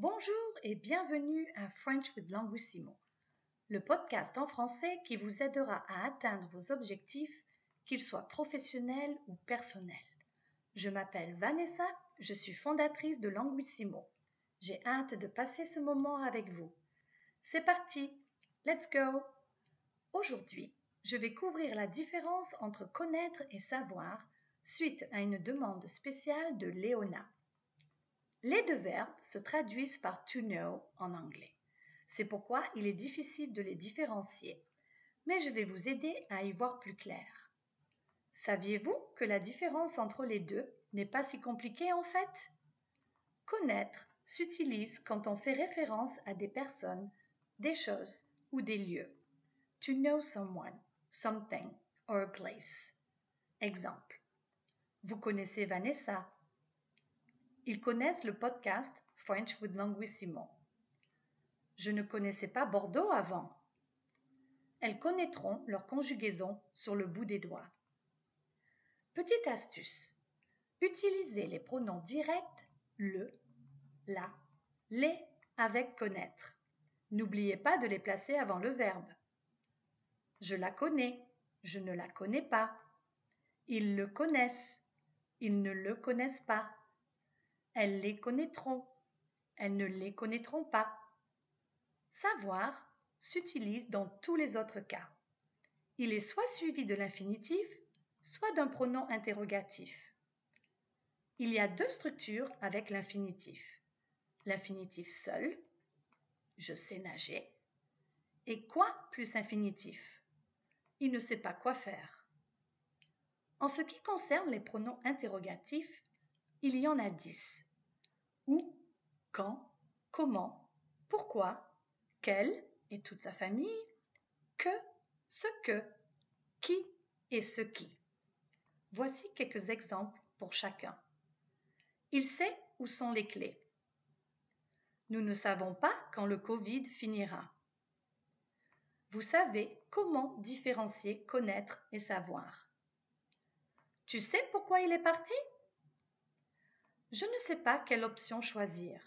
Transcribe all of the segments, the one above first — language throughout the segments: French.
Bonjour et bienvenue à French with Languissimo, le podcast en français qui vous aidera à atteindre vos objectifs, qu'ils soient professionnels ou personnels. Je m'appelle Vanessa, je suis fondatrice de Languissimo. J'ai hâte de passer ce moment avec vous. C'est parti, let's go! Aujourd'hui, je vais couvrir la différence entre connaître et savoir suite à une demande spéciale de Léona. Les deux verbes se traduisent par to know en anglais. C'est pourquoi il est difficile de les différencier, mais je vais vous aider à y voir plus clair. Saviez-vous que la différence entre les deux n'est pas si compliquée en fait? Connaître s'utilise quand on fait référence à des personnes, des choses ou des lieux. To know someone, something or a place. Exemple. Vous connaissez Vanessa ils connaissent le podcast French with Languissimo. Je ne connaissais pas Bordeaux avant. Elles connaîtront leur conjugaison sur le bout des doigts. Petite astuce. Utilisez les pronoms directs le, la, les avec connaître. N'oubliez pas de les placer avant le verbe. Je la connais, je ne la connais pas. Ils le connaissent, ils ne le connaissent pas. Elles les connaîtront. Elles ne les connaîtront pas. Savoir s'utilise dans tous les autres cas. Il est soit suivi de l'infinitif, soit d'un pronom interrogatif. Il y a deux structures avec l'infinitif. L'infinitif seul, je sais nager, et quoi plus infinitif? Il ne sait pas quoi faire. En ce qui concerne les pronoms interrogatifs, il y en a dix. Où, quand, comment, pourquoi, quel et toute sa famille, que, ce que, qui et ce qui. Voici quelques exemples pour chacun. Il sait où sont les clés. Nous ne savons pas quand le Covid finira. Vous savez comment différencier connaître et savoir. Tu sais pourquoi il est parti? Je ne sais pas quelle option choisir.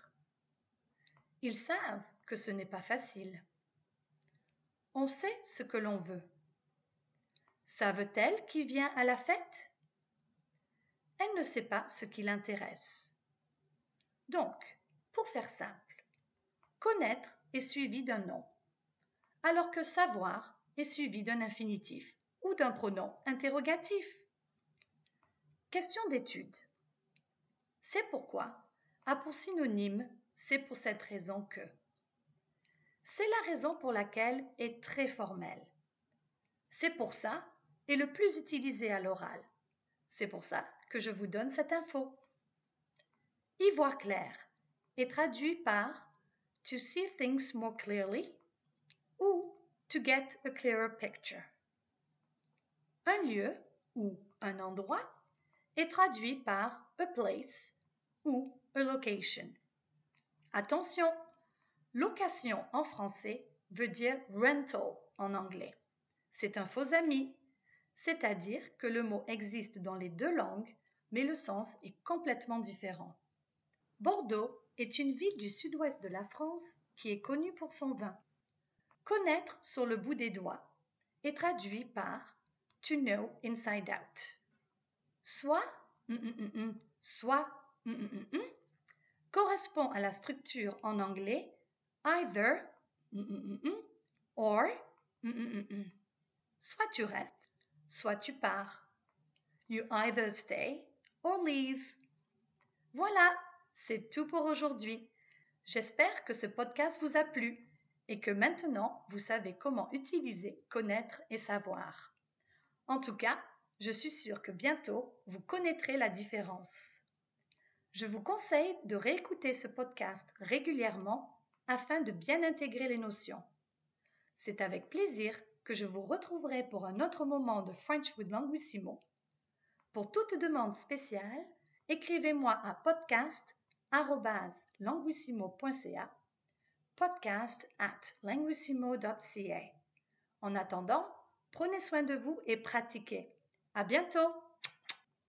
Ils savent que ce n'est pas facile. On sait ce que l'on veut. Savent-elles qui vient à la fête? Elle ne sait pas ce qui l'intéresse. Donc, pour faire simple, connaître est suivi d'un nom, alors que savoir est suivi d'un infinitif ou d'un pronom interrogatif. Question d'étude. C'est pourquoi a pour synonyme c'est pour cette raison que. C'est la raison pour laquelle est très formelle. C'est pour ça est le plus utilisé à l'oral. C'est pour ça que je vous donne cette info. Y voir clair est traduit par to see things more clearly ou to get a clearer picture. Un lieu ou un endroit est traduit par a place ou location. Attention, location en français veut dire rental en anglais. C'est un faux ami, c'est-à-dire que le mot existe dans les deux langues, mais le sens est complètement différent. Bordeaux est une ville du sud-ouest de la France qui est connue pour son vin. Connaître sur le bout des doigts est traduit par to know inside out. Soit, mm, mm, mm, soit Mm, mm, mm, correspond à la structure en anglais either or soit tu restes, soit tu pars. You either stay or leave. Voilà, c'est tout pour aujourd'hui. J'espère que ce podcast vous a plu et que maintenant vous savez comment utiliser, connaître et savoir. En tout cas, je suis sûre que bientôt vous connaîtrez la différence. Je vous conseille de réécouter ce podcast régulièrement afin de bien intégrer les notions. C'est avec plaisir que je vous retrouverai pour un autre moment de French with Languissimo. Pour toute demande spéciale, écrivez-moi à podcast@languissimo.ca, podcast at languissimo.ca. En attendant, prenez soin de vous et pratiquez. À bientôt!